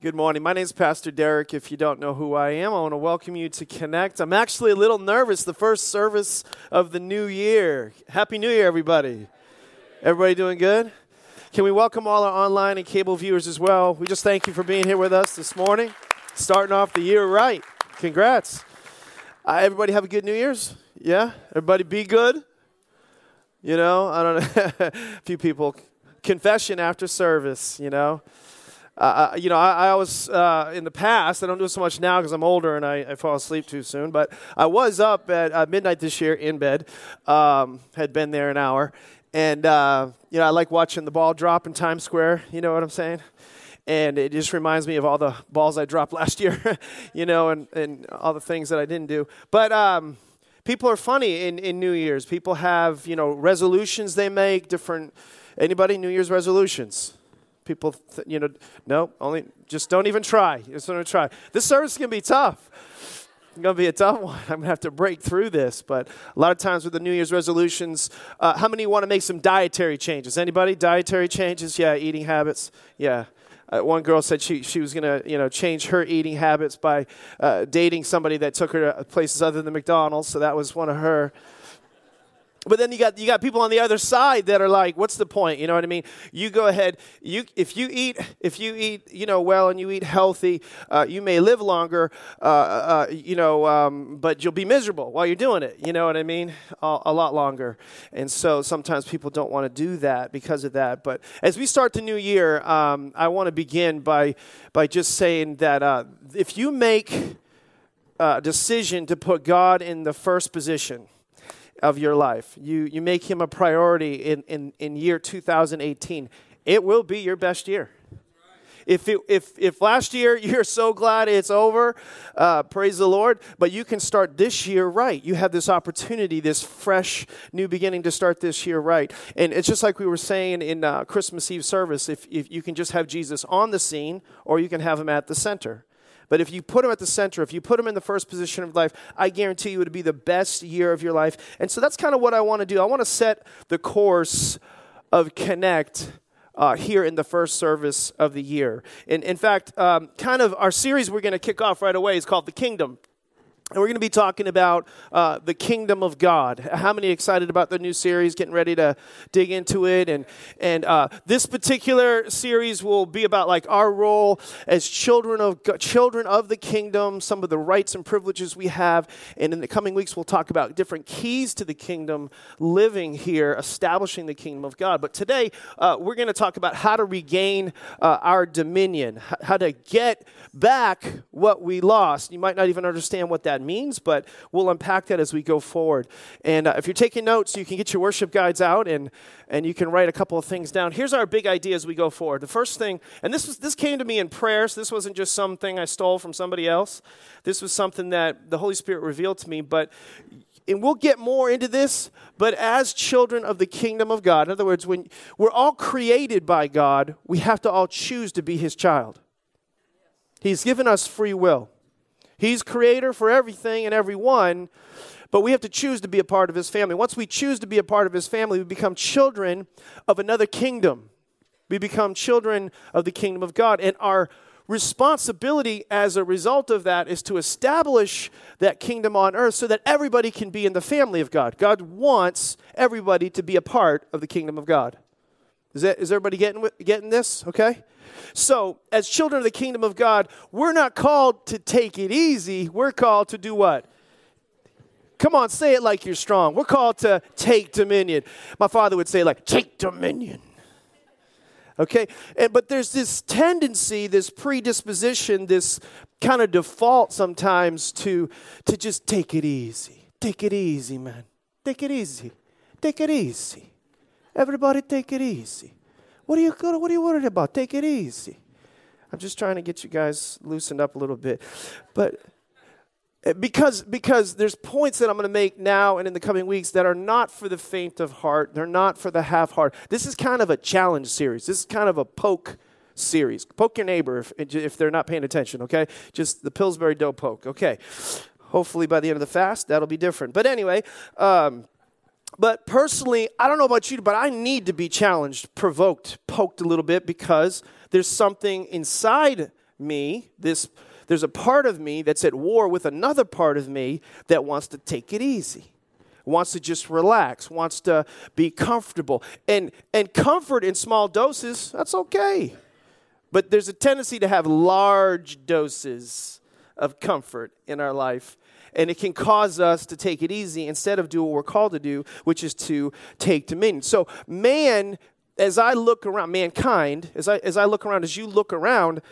Good morning. My name is Pastor Derek. If you don't know who I am, I want to welcome you to Connect. I'm actually a little nervous, the first service of the new year. Happy New Year, everybody. Everybody doing good? Can we welcome all our online and cable viewers as well? We just thank you for being here with us this morning, starting off the year right. Congrats. Uh, everybody have a good New Year's? Yeah? Everybody be good? You know, I don't know. a few people. Confession after service, you know. Uh, you know, I, I was uh, in the past. I don't do it so much now because I'm older and I, I, fall asleep too soon. But I was up at uh, midnight this year in bed. Um, had been there an hour, and uh, you know, I like watching the ball drop in Times Square. You know what I'm saying? And it just reminds me of all the balls I dropped last year. you know, and and all the things that I didn't do. But um, people are funny in in New Year's. People have you know resolutions they make different. Anybody New Year's resolutions? People, th- you know, no, only just don't even try. Just don't even try. This service is going to be tough. It's going to be a tough one. I'm going to have to break through this. But a lot of times with the New Year's resolutions, uh, how many want to make some dietary changes? Anybody? Dietary changes? Yeah, eating habits. Yeah. Uh, one girl said she, she was going to you know change her eating habits by uh, dating somebody that took her to places other than McDonald's. So that was one of her but then you got you got people on the other side that are like, what's the point? You know what I mean? You go ahead. You if you eat if you eat you know well and you eat healthy, uh, you may live longer. Uh, uh, you know, um, but you'll be miserable while you're doing it. You know what I mean? A, a lot longer. And so sometimes people don't want to do that because of that. But as we start the new year, um, I want to begin by by just saying that uh, if you make a decision to put God in the first position of your life. You, you make him a priority in, in, in year 2018. It will be your best year. If, it, if, if last year you're so glad it's over, uh, praise the Lord, but you can start this year right. You have this opportunity, this fresh new beginning to start this year right. And it's just like we were saying in uh, Christmas Eve service if, if you can just have Jesus on the scene or you can have him at the center. But if you put him at the center, if you put him in the first position of life, I guarantee you it would be the best year of your life. And so that's kind of what I want to do. I want to set the course of Connect. Uh, here in the first service of the year. And in fact, um, kind of our series we're going to kick off right away is called The Kingdom. And we're going to be talking about uh, the kingdom of God. How many excited about the new series? Getting ready to dig into it, and and uh, this particular series will be about like our role as children of children of the kingdom, some of the rights and privileges we have. And in the coming weeks, we'll talk about different keys to the kingdom, living here, establishing the kingdom of God. But today, uh, we're going to talk about how to regain uh, our dominion, how to get back what we lost. You might not even understand what that that means, but we'll unpack that as we go forward. And uh, if you're taking notes, you can get your worship guides out and, and you can write a couple of things down. Here's our big idea as we go forward. The first thing, and this, was, this came to me in prayer, so this wasn't just something I stole from somebody else. This was something that the Holy Spirit revealed to me, but and we'll get more into this, but as children of the kingdom of God, in other words, when we're all created by God, we have to all choose to be his child. He's given us free will. He's creator for everything and everyone, but we have to choose to be a part of his family. Once we choose to be a part of his family, we become children of another kingdom. We become children of the kingdom of God. And our responsibility as a result of that is to establish that kingdom on earth so that everybody can be in the family of God. God wants everybody to be a part of the kingdom of God. Is, that, is everybody getting, getting this? Okay? So, as children of the kingdom of God, we're not called to take it easy. We're called to do what? Come on, say it like you're strong. We're called to take dominion. My father would say, like, take dominion. Okay? And, but there's this tendency, this predisposition, this kind of default sometimes to, to just take it easy. Take it easy, man. Take it easy. Take it easy. Everybody take it easy. What are you what are you worried about? Take it easy. I'm just trying to get you guys loosened up a little bit. But eh, because because there's points that I'm going to make now and in the coming weeks that are not for the faint of heart. They're not for the half heart. This is kind of a challenge series. This is kind of a poke series. Poke your neighbor if, if they're not paying attention, okay? Just the Pillsbury dough poke, okay? Hopefully by the end of the fast, that'll be different. But anyway, um, but personally, I don't know about you, but I need to be challenged, provoked, poked a little bit because there's something inside me, this there's a part of me that's at war with another part of me that wants to take it easy wants to just relax, wants to be comfortable. And, and comfort in small doses, that's okay. But there's a tendency to have large doses of comfort in our life. And it can cause us to take it easy instead of do what we're called to do, which is to take dominion. So, man, as I look around, mankind, as I, as I look around, as you look around,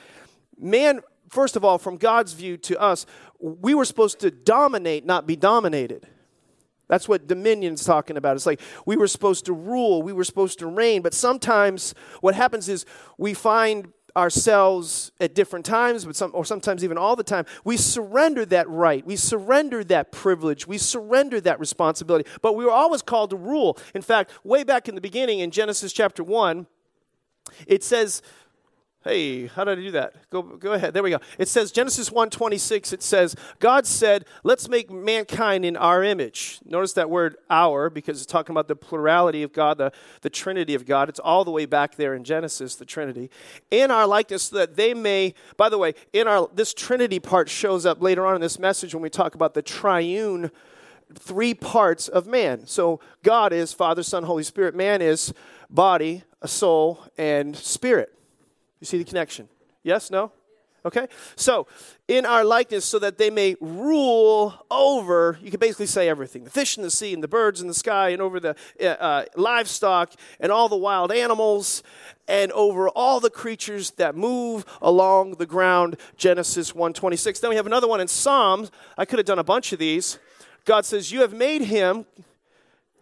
man, first of all, from God's view to us, we were supposed to dominate, not be dominated. That's what dominion's talking about. It's like we were supposed to rule, we were supposed to reign, but sometimes what happens is we find ourselves at different times, but some, or sometimes even all the time, we surrender that right. We surrender that privilege. We surrender that responsibility. But we were always called to rule. In fact, way back in the beginning in Genesis chapter 1, it says Hey, how did I do that? Go, go ahead. There we go. It says Genesis 1:26. It says God said, "Let's make mankind in our image." Notice that word "our" because it's talking about the plurality of God, the, the Trinity of God. It's all the way back there in Genesis, the Trinity, in our likeness, so that they may. By the way, in our this Trinity part shows up later on in this message when we talk about the triune three parts of man. So God is Father, Son, Holy Spirit. Man is body, soul, and spirit. You see the connection? Yes? No? Okay? So, in our likeness, so that they may rule over, you can basically say everything the fish in the sea, and the birds in the sky, and over the uh, uh, livestock, and all the wild animals, and over all the creatures that move along the ground. Genesis 1:26. Then we have another one in Psalms. I could have done a bunch of these. God says, You have made him,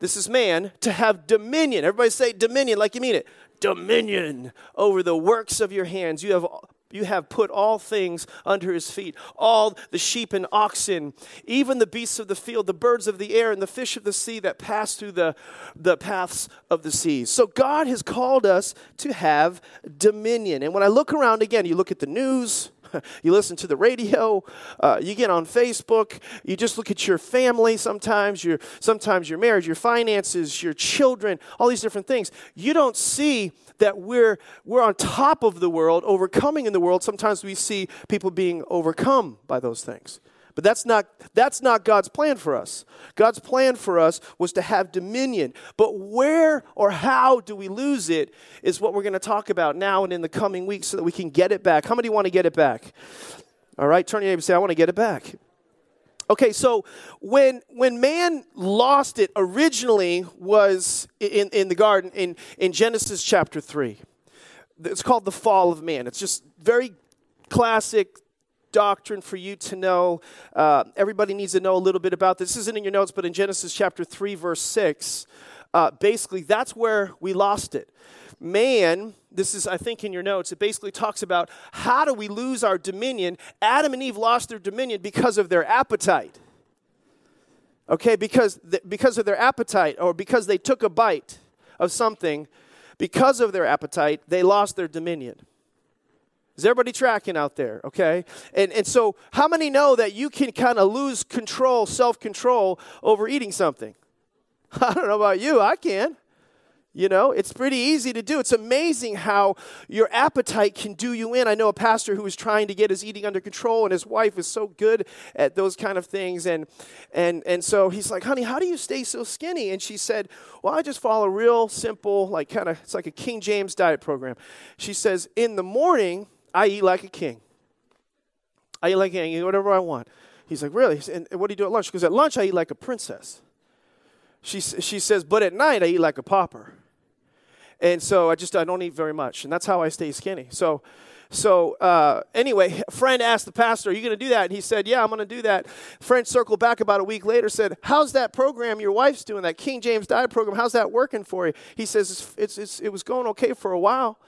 this is man, to have dominion. Everybody say dominion like you mean it dominion over the works of your hands. You have you have put all things under his feet all the sheep and oxen even the beasts of the field the birds of the air and the fish of the sea that pass through the, the paths of the seas so god has called us to have dominion and when i look around again you look at the news you listen to the radio, uh, you get on Facebook, you just look at your family sometimes, your, sometimes your marriage, your finances, your children, all these different things. You don't see that we're, we're on top of the world, overcoming in the world. Sometimes we see people being overcome by those things. But that's not, that's not God's plan for us. God's plan for us was to have dominion. But where or how do we lose it is what we're going to talk about now and in the coming weeks so that we can get it back. How many want to get it back? All right, turn your neighbor and say, I want to get it back. Okay, so when when man lost it originally was in, in the garden in, in Genesis chapter 3. It's called the fall of man. It's just very classic doctrine for you to know. Uh, everybody needs to know a little bit about this. This isn't in your notes, but in Genesis chapter 3, verse 6, uh, basically that's where we lost it. Man, this is, I think, in your notes, it basically talks about how do we lose our dominion. Adam and Eve lost their dominion because of their appetite. Okay, because, th- because of their appetite or because they took a bite of something, because of their appetite, they lost their dominion. Is everybody tracking out there? Okay. And, and so, how many know that you can kind of lose control, self control over eating something? I don't know about you, I can. You know, it's pretty easy to do. It's amazing how your appetite can do you in. I know a pastor who was trying to get his eating under control, and his wife is so good at those kind of things. And and and so he's like, "Honey, how do you stay so skinny?" And she said, "Well, I just follow real simple, like kind of, it's like a King James diet program." She says, "In the morning, I eat like a king. I eat like a king. I eat whatever I want. He's like, really? And what do you do at lunch? Because at lunch I eat like a princess. She, she says, but at night I eat like a pauper. And so I just I don't eat very much, and that's how I stay skinny. So, so uh, anyway, a friend asked the pastor, "Are you going to do that?" And he said, "Yeah, I'm going to do that." Friend circled back about a week later, said, "How's that program your wife's doing? That King James diet program? How's that working for you?" He says, "It's, it's, it's it was going okay for a while."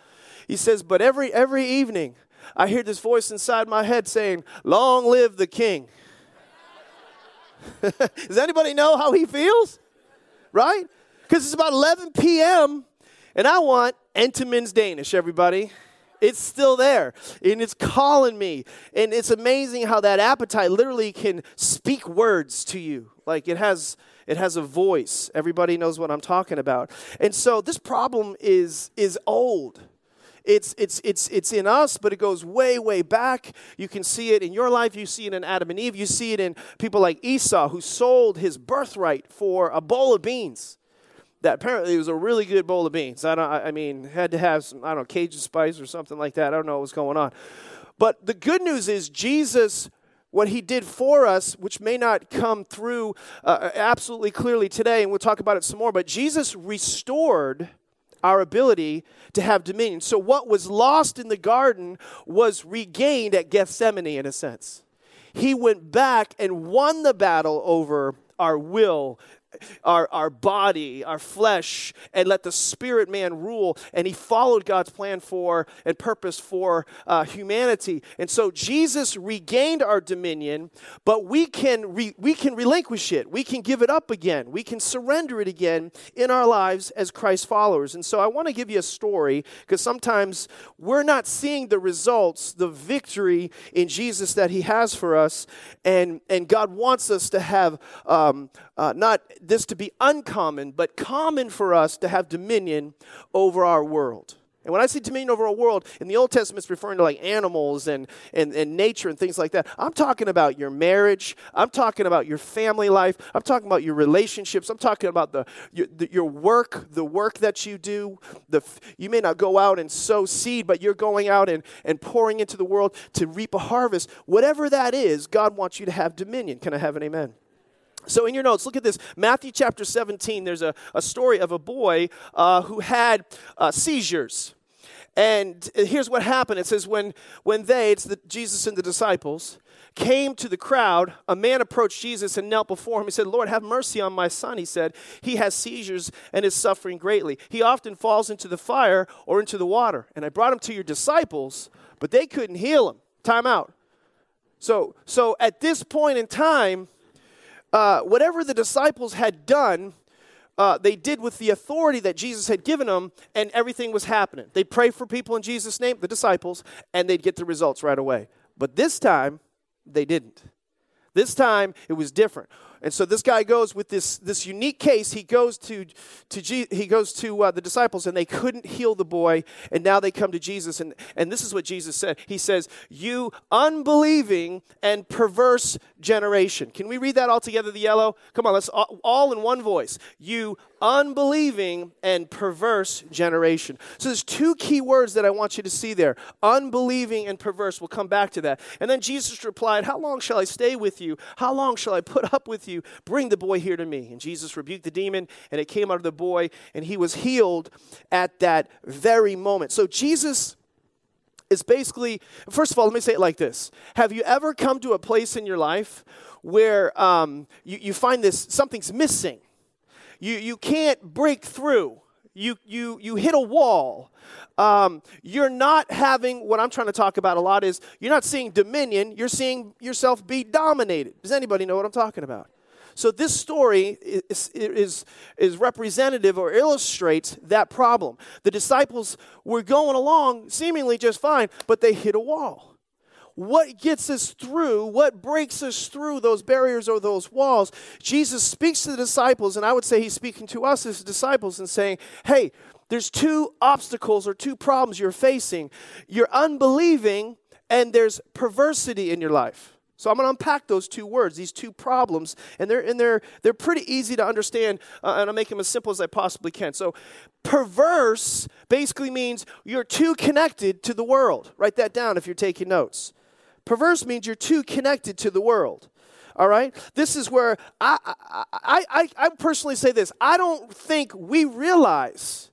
He says, But every, every evening, I hear this voice inside my head saying, Long live the king. Does anybody know how he feels? Right? Because it's about 11 p.m. and I want Entenmann's Danish, everybody. It's still there and it's calling me. And it's amazing how that appetite literally can speak words to you. Like it has it has a voice. Everybody knows what I'm talking about. And so this problem is is old it's, it's, it's, it's in us, but it goes way, way back. You can see it in your life. You see it in Adam and Eve. You see it in people like Esau, who sold his birthright for a bowl of beans. That apparently was a really good bowl of beans. I don't. I mean, had to have some. I don't know, Cajun spice or something like that. I don't know what was going on. But the good news is Jesus what he did for us, which may not come through uh, absolutely clearly today, and we'll talk about it some more, but Jesus restored our ability to have dominion. So, what was lost in the garden was regained at Gethsemane, in a sense. He went back and won the battle over our will our, our body, our flesh, and let the spirit man rule. And he followed God's plan for and purpose for uh, humanity. And so Jesus regained our dominion, but we can, re, we can relinquish it. We can give it up again. We can surrender it again in our lives as Christ followers. And so I want to give you a story because sometimes we're not seeing the results, the victory in Jesus that he has for us. And, and God wants us to have um, uh, not this to be uncommon, but common for us to have dominion over our world. And when I say dominion over a world, in the Old Testament, it's referring to like animals and, and, and nature and things like that. I'm talking about your marriage. I'm talking about your family life. I'm talking about your relationships. I'm talking about the, your, the, your work, the work that you do. The, you may not go out and sow seed, but you're going out and, and pouring into the world to reap a harvest. Whatever that is, God wants you to have dominion. Can I have an amen? So, in your notes, look at this. Matthew chapter 17, there's a, a story of a boy uh, who had uh, seizures. And here's what happened it says, when, when they, it's the, Jesus and the disciples, came to the crowd, a man approached Jesus and knelt before him. He said, Lord, have mercy on my son. He said, He has seizures and is suffering greatly. He often falls into the fire or into the water. And I brought him to your disciples, but they couldn't heal him. Time out. So, so at this point in time, uh, whatever the disciples had done, uh, they did with the authority that Jesus had given them, and everything was happening. They'd pray for people in Jesus' name, the disciples, and they'd get the results right away. But this time, they didn't. This time, it was different. And so this guy goes with this, this unique case. He goes to, to he goes to uh, the disciples, and they couldn't heal the boy. And now they come to Jesus, and, and this is what Jesus said. He says, "You unbelieving and perverse generation." Can we read that all together? The yellow. Come on, let's all, all in one voice. You unbelieving and perverse generation. So there's two key words that I want you to see there. Unbelieving and perverse. We'll come back to that. And then Jesus replied, "How long shall I stay with you? How long shall I put up with you? Bring the boy here to me." And Jesus rebuked the demon, and it came out of the boy, and he was healed at that very moment. So Jesus is basically, first of all, let me say it like this Have you ever come to a place in your life where um, you, you find this, something's missing? You, you can't break through. You, you, you hit a wall. Um, you're not having what I'm trying to talk about a lot is you're not seeing dominion, you're seeing yourself be dominated. Does anybody know what I'm talking about? So this story is, is, is representative or illustrates that problem. The disciples were going along seemingly just fine, but they hit a wall what gets us through, what breaks us through those barriers or those walls. Jesus speaks to the disciples, and I would say he's speaking to us as disciples and saying, hey, there's two obstacles or two problems you're facing. You're unbelieving, and there's perversity in your life. So I'm going to unpack those two words, these two problems, and they're and they're they're pretty easy to understand, uh, and I'll make them as simple as I possibly can. So, perverse basically means you're too connected to the world. Write that down if you're taking notes. Perverse means you're too connected to the world. All right? This is where I, I, I, I personally say this I don't think we realize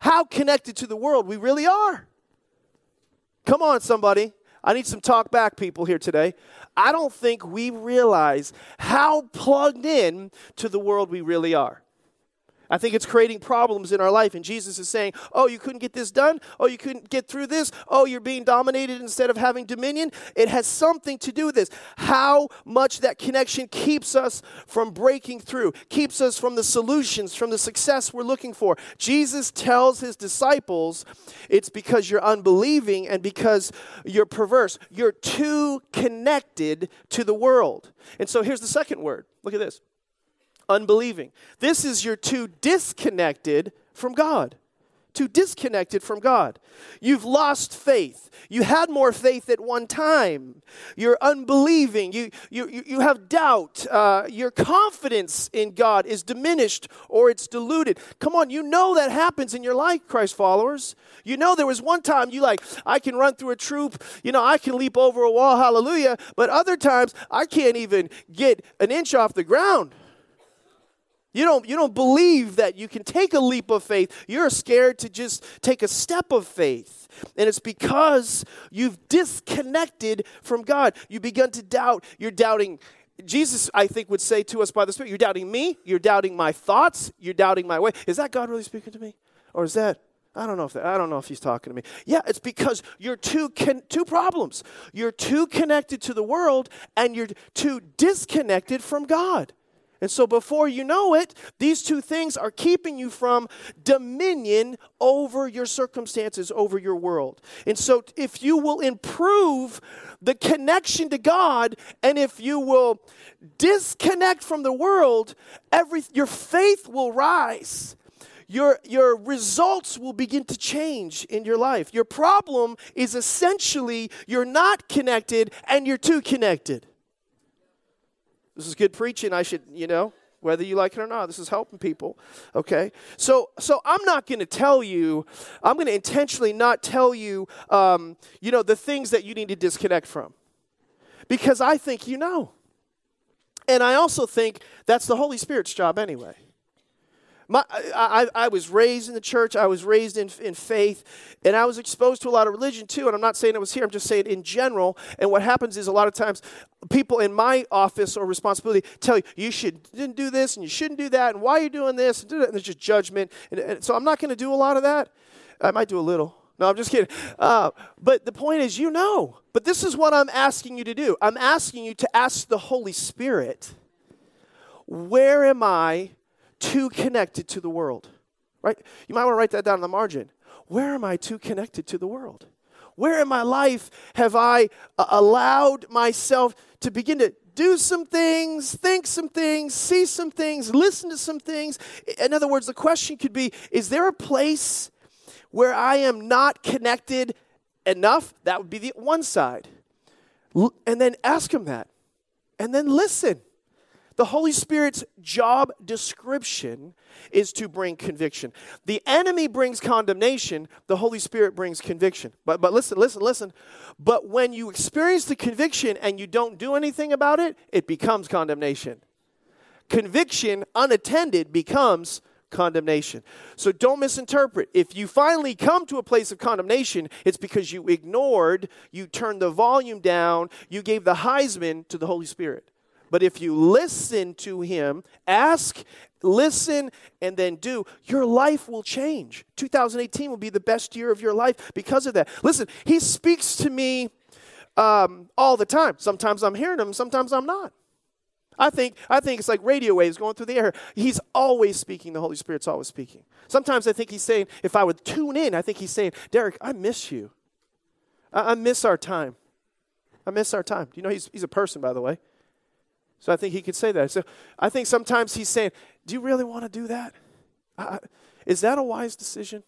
how connected to the world we really are. Come on, somebody. I need some talk back people here today. I don't think we realize how plugged in to the world we really are. I think it's creating problems in our life. And Jesus is saying, Oh, you couldn't get this done? Oh, you couldn't get through this? Oh, you're being dominated instead of having dominion? It has something to do with this. How much that connection keeps us from breaking through, keeps us from the solutions, from the success we're looking for. Jesus tells his disciples, It's because you're unbelieving and because you're perverse. You're too connected to the world. And so here's the second word. Look at this unbelieving. This is you're too disconnected from God. too disconnected from God. You've lost faith. You had more faith at one time. You're unbelieving. You, you, you have doubt. Uh, your confidence in God is diminished or it's diluted. Come on, you know that happens in your life, Christ followers. You know there was one time you like, I can run through a troop, you know, I can leap over a wall, hallelujah. But other times, I can't even get an inch off the ground. You don't, you don't believe that you can take a leap of faith. You're scared to just take a step of faith. And it's because you've disconnected from God. You've begun to doubt. You're doubting. Jesus, I think, would say to us by the Spirit, You're doubting me. You're doubting my thoughts. You're doubting my way. Is that God really speaking to me? Or is that I don't know if that, I don't know if he's talking to me. Yeah, it's because you're too con- two problems. You're too connected to the world and you're too disconnected from God. And so before you know it, these two things are keeping you from dominion over your circumstances, over your world. And so if you will improve the connection to God and if you will disconnect from the world, every your faith will rise your, your results will begin to change in your life. Your problem is essentially you're not connected and you're too connected. This is good preaching. I should, you know, whether you like it or not. This is helping people. Okay, so so I'm not going to tell you. I'm going to intentionally not tell you. Um, you know the things that you need to disconnect from, because I think you know, and I also think that's the Holy Spirit's job anyway. My, I, I, was raised in the church. I was raised in, in faith, and I was exposed to a lot of religion too. And I'm not saying it was here. I'm just saying in general. And what happens is a lot of times, people in my office or responsibility tell you you should didn't do this and you shouldn't do that, and why are you doing this? And, there's just judgment. And, and so I'm not going to do a lot of that. I might do a little. No, I'm just kidding. Uh, but the point is, you know. But this is what I'm asking you to do. I'm asking you to ask the Holy Spirit, where am I? Too connected to the world. Right? You might want to write that down in the margin. Where am I too connected to the world? Where in my life have I uh, allowed myself to begin to do some things, think some things, see some things, listen to some things? In other words, the question could be Is there a place where I am not connected enough? That would be the one side. And then ask him that. And then listen. The Holy Spirit's job description is to bring conviction. The enemy brings condemnation, the Holy Spirit brings conviction. But, but listen, listen, listen. But when you experience the conviction and you don't do anything about it, it becomes condemnation. Conviction unattended becomes condemnation. So don't misinterpret. If you finally come to a place of condemnation, it's because you ignored, you turned the volume down, you gave the Heisman to the Holy Spirit. But if you listen to him, ask, listen, and then do, your life will change. 2018 will be the best year of your life because of that. Listen, he speaks to me um, all the time. Sometimes I'm hearing him, sometimes I'm not. I think, I think it's like radio waves going through the air. He's always speaking. The Holy Spirit's always speaking. Sometimes I think he's saying, if I would tune in, I think he's saying, Derek, I miss you. I, I miss our time. I miss our time. Do you know he's, he's a person, by the way? So I think he could say that. So I think sometimes he's saying, Do you really want to do that? Is that a wise decision?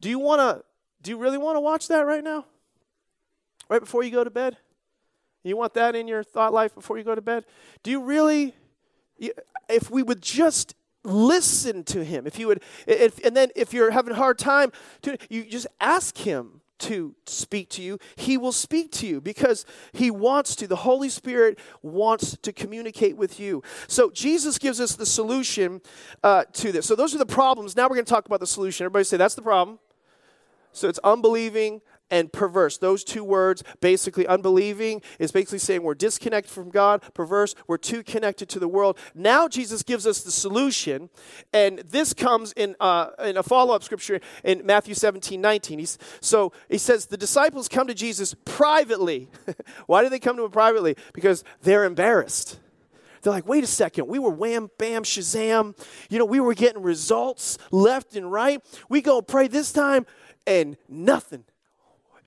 Do you want to? Do you really want to watch that right now? Right before you go to bed? You want that in your thought life before you go to bed? Do you really? If we would just listen to him, if you would, if, and then if you're having a hard time, to, you just ask him to speak to you, He will speak to you because He wants to. The Holy Spirit wants to communicate with you. So Jesus gives us the solution uh, to this. So those are the problems. Now we're going to talk about the solution. Everybody say, that's the problem. So it's unbelieving, and perverse. Those two words, basically, unbelieving is basically saying we're disconnected from God, perverse, we're too connected to the world. Now, Jesus gives us the solution, and this comes in, uh, in a follow up scripture in Matthew 17 19. He's, so he says, The disciples come to Jesus privately. Why do they come to him privately? Because they're embarrassed. They're like, wait a second, we were wham, bam, shazam. You know, we were getting results left and right. We go pray this time, and nothing.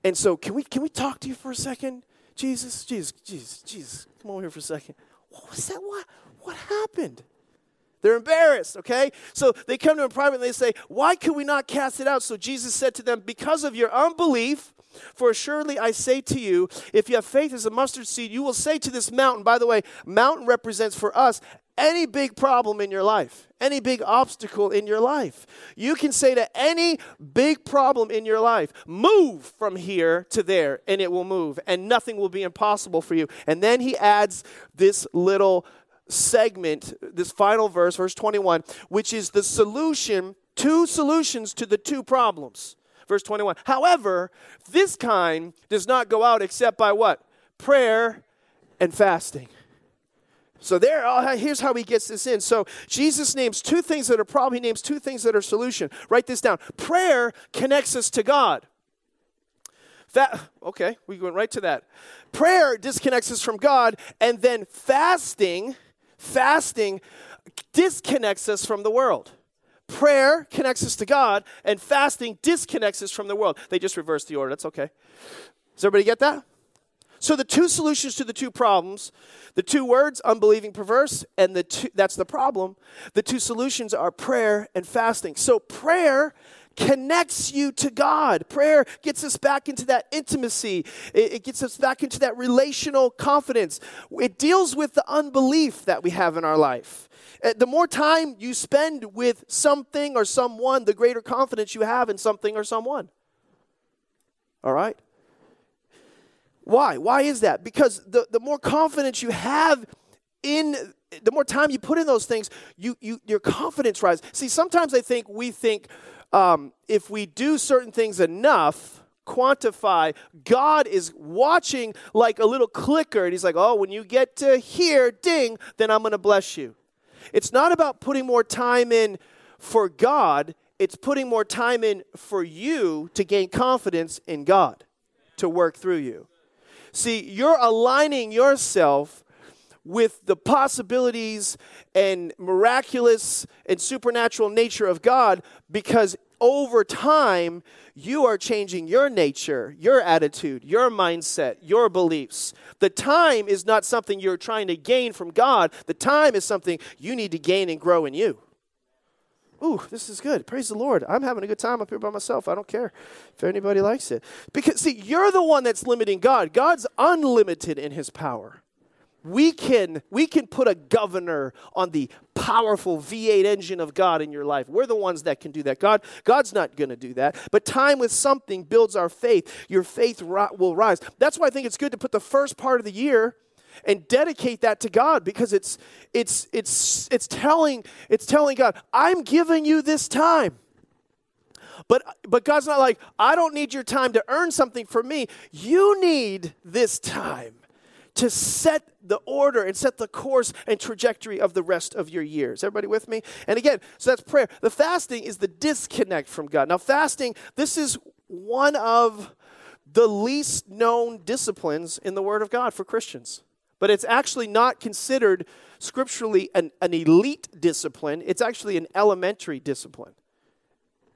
And so, can we can we talk to you for a second, Jesus? Jesus, Jesus, Jesus, come over here for a second. What was that? What what happened? They're embarrassed, okay? So they come to him privately and they say, Why could we not cast it out? So Jesus said to them, Because of your unbelief, for assuredly I say to you, if you have faith as a mustard seed, you will say to this mountain, by the way, mountain represents for us any big problem in your life, any big obstacle in your life. You can say to any big problem in your life, move from here to there, and it will move, and nothing will be impossible for you. And then he adds this little segment, this final verse, verse 21, which is the solution, two solutions to the two problems. Verse 21. However, this kind does not go out except by what? Prayer and fasting. So there, uh, here's how he gets this in. So Jesus names two things that are problem. He names two things that are solution. Write this down. Prayer connects us to God. That okay, we went right to that. Prayer disconnects us from God, and then fasting, fasting disconnects us from the world. Prayer connects us to God, and fasting disconnects us from the world. They just reversed the order. That's okay. Does everybody get that? So the two solutions to the two problems, the two words, unbelieving perverse, and the two, that's the problem. The two solutions are prayer and fasting. So prayer connects you to God. Prayer gets us back into that intimacy. It, it, gets us back into that relational confidence. It deals with the unbelief that we have in our life. Uh, the more time you spend with something or someone, the greater confidence you have in something or someone. All right? Why? Why is that? Because the, the more confidence you have in the more time you put in those things, you, you your confidence rises. See, sometimes I think we think um, if we do certain things enough, quantify, God is watching like a little clicker, and He's like, oh, when you get to here, ding, then I'm going to bless you. It's not about putting more time in for God, it's putting more time in for you to gain confidence in God to work through you. See, you're aligning yourself with the possibilities and miraculous and supernatural nature of God because over time, you are changing your nature, your attitude, your mindset, your beliefs. The time is not something you're trying to gain from God, the time is something you need to gain and grow in you. Ooh, this is good. Praise the Lord. I'm having a good time up here by myself. I don't care if anybody likes it. Because, see, you're the one that's limiting God. God's unlimited in his power. We can, we can put a governor on the powerful V8 engine of God in your life. We're the ones that can do that. God, God's not going to do that. But time with something builds our faith. Your faith will rise. That's why I think it's good to put the first part of the year and dedicate that to God because it's it's it's it's telling it's telling God, I'm giving you this time. But but God's not like, I don't need your time to earn something for me. You need this time to set the order and set the course and trajectory of the rest of your years. Everybody with me? And again, so that's prayer. The fasting is the disconnect from God. Now, fasting, this is one of the least known disciplines in the Word of God for Christians but it's actually not considered scripturally an, an elite discipline. It's actually an elementary discipline.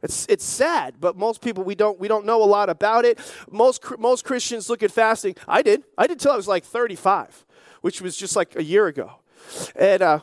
It's, it's sad, but most people we don't we don't know a lot about it. Most most Christians look at fasting. I did. I did till I was like 35, which was just like a year ago. And uh,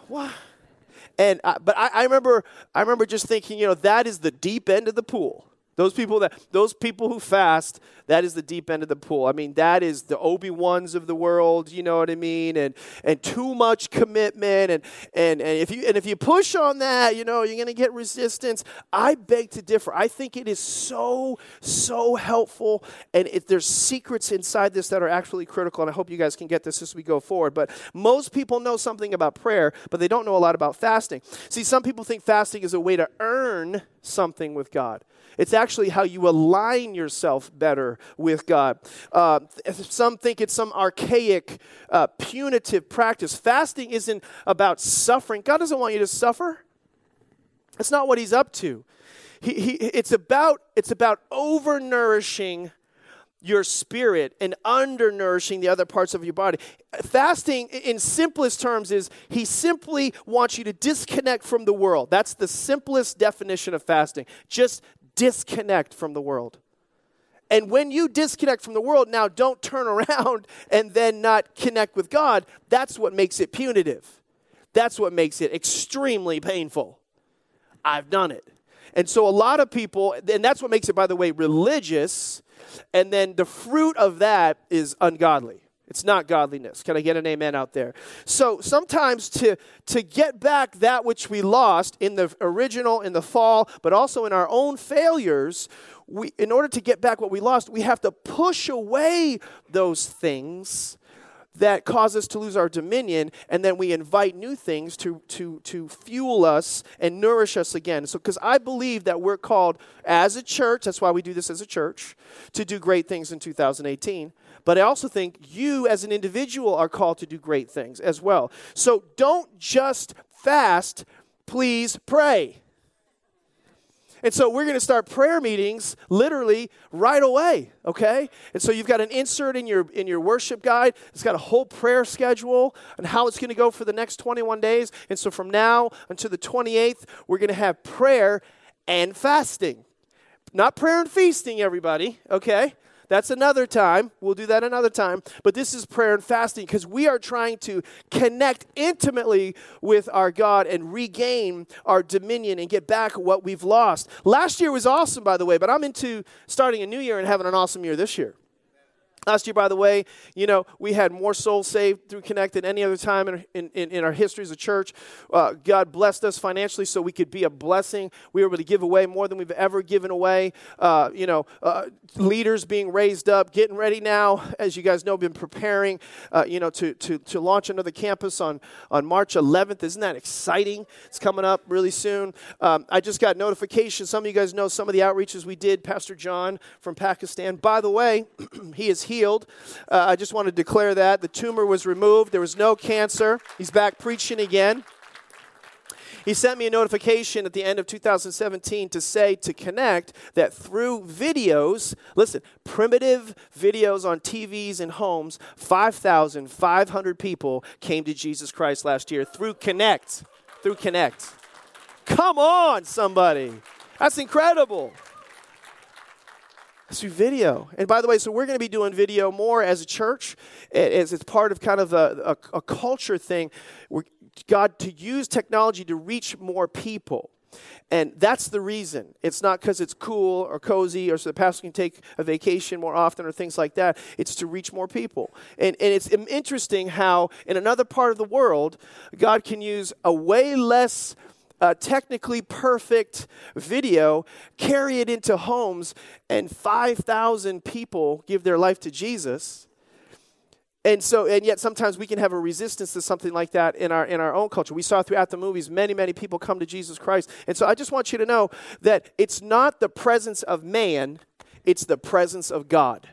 and uh, but I, I remember I remember just thinking, you know, that is the deep end of the pool. Those people that those people who fast, that is the deep end of the pool. I mean, that is the Obi Wans of the world. You know what I mean? And and too much commitment. And and and if you and if you push on that, you know, you're going to get resistance. I beg to differ. I think it is so so helpful, and if there's secrets inside this that are actually critical. And I hope you guys can get this as we go forward. But most people know something about prayer, but they don't know a lot about fasting. See, some people think fasting is a way to earn something with God. It's actually how you align yourself better with God. Uh, some think it's some archaic, uh, punitive practice. Fasting isn't about suffering. God doesn't want you to suffer. That's not what He's up to. He, he, it's about it's about overnourishing your spirit and undernourishing the other parts of your body. Fasting, in simplest terms, is he simply wants you to disconnect from the world. That's the simplest definition of fasting. Just disconnect from the world. And when you disconnect from the world, now don't turn around and then not connect with God. That's what makes it punitive. That's what makes it extremely painful. I've done it. And so a lot of people, and that's what makes it, by the way, religious. And then the fruit of that is ungodly. It's not godliness. Can I get an amen out there? So sometimes to, to get back that which we lost in the original, in the fall, but also in our own failures, we, in order to get back what we lost, we have to push away those things that cause us to lose our dominion, and then we invite new things to, to, to fuel us and nourish us again. So, because I believe that we're called as a church, that's why we do this as a church, to do great things in 2018. But I also think you as an individual are called to do great things as well. So don't just fast, please pray. And so we're going to start prayer meetings literally right away, okay? And so you've got an insert in your in your worship guide. It's got a whole prayer schedule and how it's going to go for the next 21 days. And so from now until the 28th, we're going to have prayer and fasting. Not prayer and feasting everybody, okay? That's another time. We'll do that another time. But this is prayer and fasting because we are trying to connect intimately with our God and regain our dominion and get back what we've lost. Last year was awesome, by the way, but I'm into starting a new year and having an awesome year this year. Last year, by the way, you know, we had more souls saved through Connect than any other time in, in, in our history as a church. Uh, God blessed us financially so we could be a blessing. We were able to give away more than we've ever given away. Uh, you know, uh, leaders being raised up, getting ready now, as you guys know, been preparing, uh, you know, to, to, to launch another campus on, on March 11th. Isn't that exciting? It's coming up really soon. Um, I just got notification. Some of you guys know some of the outreaches we did. Pastor John from Pakistan. By the way, he is here healed. Uh, I just want to declare that. The tumor was removed, there was no cancer. He's back preaching again. He sent me a notification at the end of 2017 to say to connect that through videos, listen, primitive videos on TVs and homes, 5,500 people came to Jesus Christ last year through Connect. Through Connect. Come on, somebody. That's incredible. Through video. And by the way, so we're going to be doing video more as a church, as it's part of kind of a, a, a culture thing. We're, God to use technology to reach more people. And that's the reason. It's not because it's cool or cozy or so the pastor can take a vacation more often or things like that. It's to reach more people. And, and it's interesting how, in another part of the world, God can use a way less a technically perfect video, carry it into homes, and 5,000 people give their life to Jesus. And so, and yet sometimes we can have a resistance to something like that in our in our own culture. We saw throughout the movies many, many people come to Jesus Christ. And so I just want you to know that it's not the presence of man, it's the presence of God.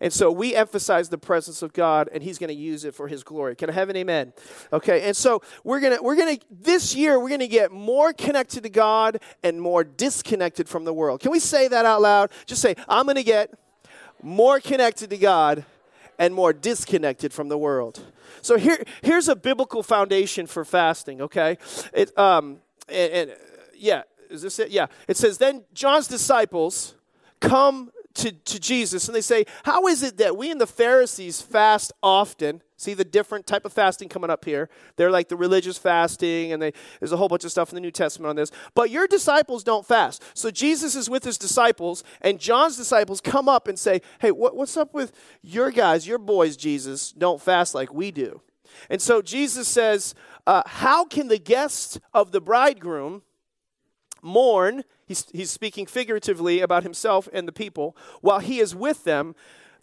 And so we emphasize the presence of God, and He's going to use it for His glory. Can I have an amen? Okay, and so we're gonna we're gonna this year we're gonna get more connected to God and more disconnected from the world. Can we say that out loud? Just say, I'm gonna get more connected to God and more disconnected from the world. So here here's a biblical foundation for fasting. Okay, it um and, and yeah, is this it? Yeah, it says then John's disciples come to, to Jesus and they say, How is it that we and the Pharisees fast often? See the different type of fasting coming up here. They're like the religious fasting, and they, there's a whole bunch of stuff in the New Testament on this. But your disciples don't fast. So Jesus is with his disciples, and John's disciples come up and say, Hey, what, what's up with your guys, your boys, Jesus, don't fast like we do? And so Jesus says, uh, How can the guests of the bridegroom mourn He's, he's speaking figuratively about himself and the people. While he is with them,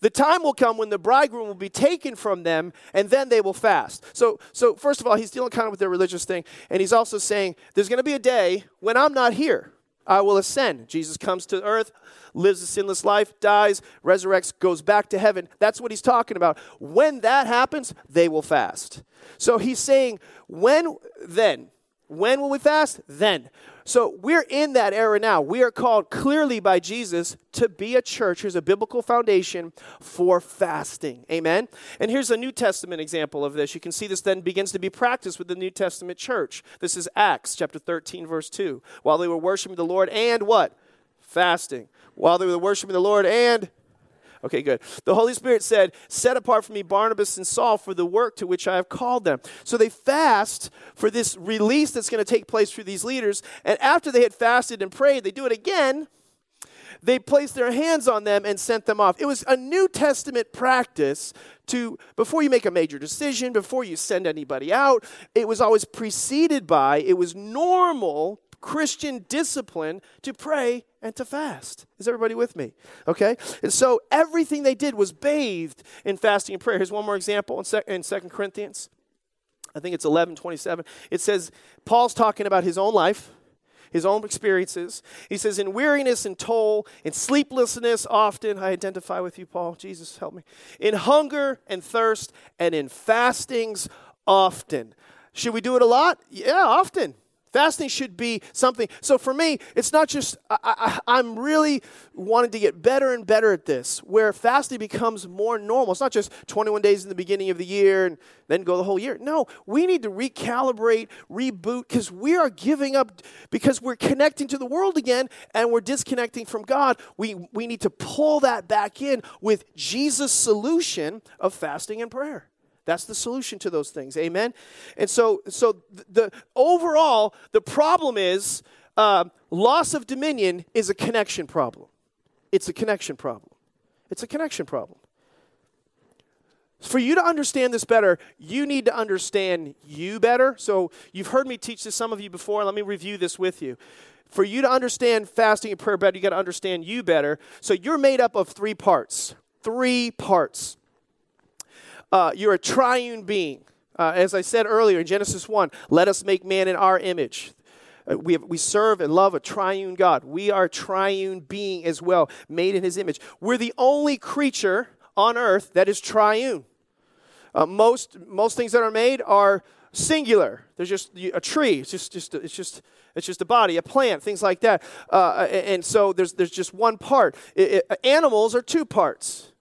the time will come when the bridegroom will be taken from them and then they will fast. So, so first of all, he's dealing kind of with their religious thing. And he's also saying, there's going to be a day when I'm not here. I will ascend. Jesus comes to earth, lives a sinless life, dies, resurrects, goes back to heaven. That's what he's talking about. When that happens, they will fast. So he's saying, when then? When will we fast? Then. So we're in that era now. We are called clearly by Jesus to be a church. Here's a biblical foundation for fasting. Amen. And here's a New Testament example of this. You can see this then begins to be practiced with the New Testament church. This is Acts chapter 13, verse 2. While they were worshiping the Lord and what? Fasting. While they were worshiping the Lord and Okay, good. The Holy Spirit said, Set apart for me Barnabas and Saul for the work to which I have called them. So they fast for this release that's going to take place through these leaders. And after they had fasted and prayed, they do it again. They placed their hands on them and sent them off. It was a New Testament practice to, before you make a major decision, before you send anybody out, it was always preceded by, it was normal Christian discipline to pray and to fast. Is everybody with me? Okay? And so everything they did was bathed in fasting and prayer. Here's one more example in, sec- in 2 Corinthians. I think it's 11 27. It says, Paul's talking about his own life, his own experiences. He says, In weariness and toil, in sleeplessness often, I identify with you, Paul. Jesus, help me. In hunger and thirst, and in fastings often. Should we do it a lot? Yeah, often. Fasting should be something. So for me, it's not just, I, am really wanting to get better and better at this, where fasting becomes more normal. It's not just 21 days in the beginning of the year and then go the whole year. No, we need to recalibrate, reboot, because we are giving up, because we're connecting to the world again and we're disconnecting from God. We, we need to pull that back in with Jesus' solution of fasting and prayer. That's the solution to those things. Amen. And so, so the, overall, the problem is uh, loss of dominion is a connection problem. It's a connection problem. It's a connection problem. For you to understand this better, you need to understand you better. So you've heard me teach this some of you before. Let me review this with you. For you to understand fasting and prayer better, you got to understand you better. So you're made up of three parts. Three parts uh, you're a triune being. Uh, as I said earlier in Genesis 1, let us make man in our image. Uh, we, have, we serve and love a triune God. We are triune being as well, made in his image. We're the only creature on earth that is triune. Uh, most, most things that are made are singular. There's just a tree. It's just, just, it's just, it's just a body, a plant, things like that. Uh, and so there's, there's just one part. It, it, animals are two parts.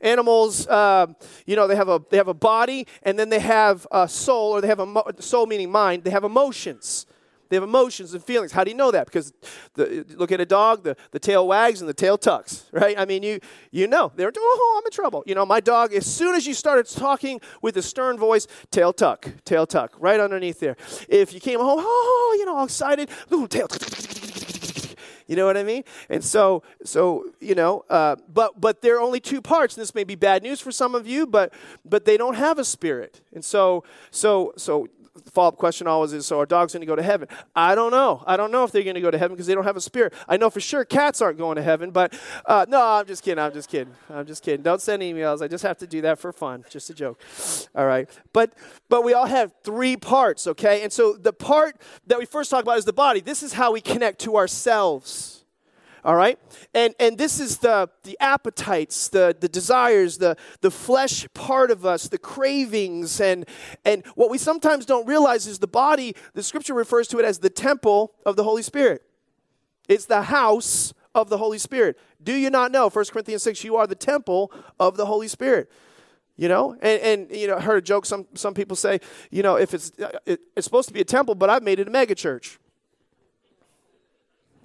Animals, uh, you know, they have a they have a body, and then they have a soul, or they have a mo- soul meaning mind. They have emotions. They have emotions and feelings. How do you know that? Because the, look at a dog, the, the tail wags and the tail tucks, right? I mean, you you know they're oh I'm in trouble. You know, my dog. As soon as you started talking with a stern voice, tail tuck, tail tuck, right underneath there. If you came home, oh, you know, all excited, little tail. You know what I mean? And so, so you know, uh, but but there are only two parts. And this may be bad news for some of you, but but they don't have a spirit. And so so so follow up question always is so are dogs going to go to heaven? I don't know. I don't know if they're going to go to heaven because they don't have a spirit. I know for sure cats aren't going to heaven but uh, no i'm just kidding i'm just kidding i'm just kidding. Don't send emails. I just have to do that for fun. Just a joke. All right. But but we all have three parts okay? And so the part that we first talk about is the body. This is how we connect to ourselves all right? And and this is the the appetites the the desires the the flesh part of us the cravings and and what we sometimes don't realize is the body the scripture refers to it as the temple of the holy spirit. It's the house of the holy spirit. Do you not know 1 corinthians 6 you are the temple of the holy spirit? You know? And, and you know i heard a joke some some people say you know if it's it, it's supposed to be a temple but i've made it a mega church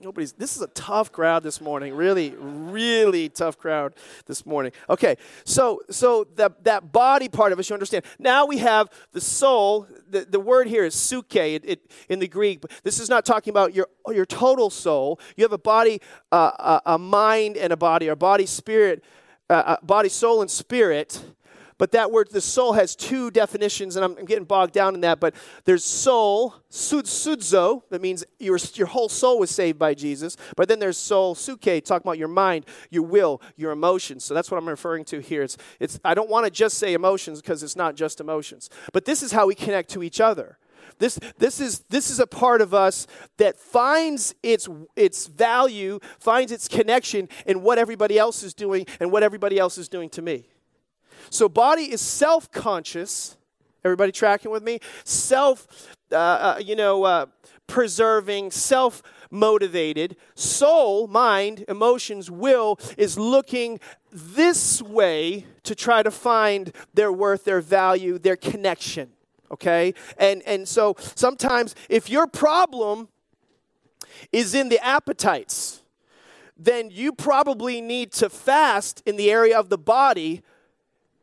Nobody's. This is a tough crowd this morning. Really, really tough crowd this morning. Okay, so so that that body part of us, you understand. Now we have the soul. The, the word here is psuche it, it, in the Greek. This is not talking about your your total soul. You have a body, uh, a, a, mind, and a body. A body, spirit, uh, body, soul, and spirit. But that word, the soul, has two definitions, and I'm, I'm getting bogged down in that. But there's soul, sud, sudzo, that means your, your whole soul was saved by Jesus. But then there's soul, psuche, talking about your mind, your will, your emotions. So that's what I'm referring to here. It's, it's, I don't want to just say emotions because it's not just emotions. But this is how we connect to each other. This, this, is, this is a part of us that finds its, its value, finds its connection in what everybody else is doing and what everybody else is doing to me. So, body is self conscious. Everybody tracking with me? Self, uh, uh, you know, uh, preserving, self motivated. Soul, mind, emotions, will is looking this way to try to find their worth, their value, their connection. Okay? And, and so sometimes if your problem is in the appetites, then you probably need to fast in the area of the body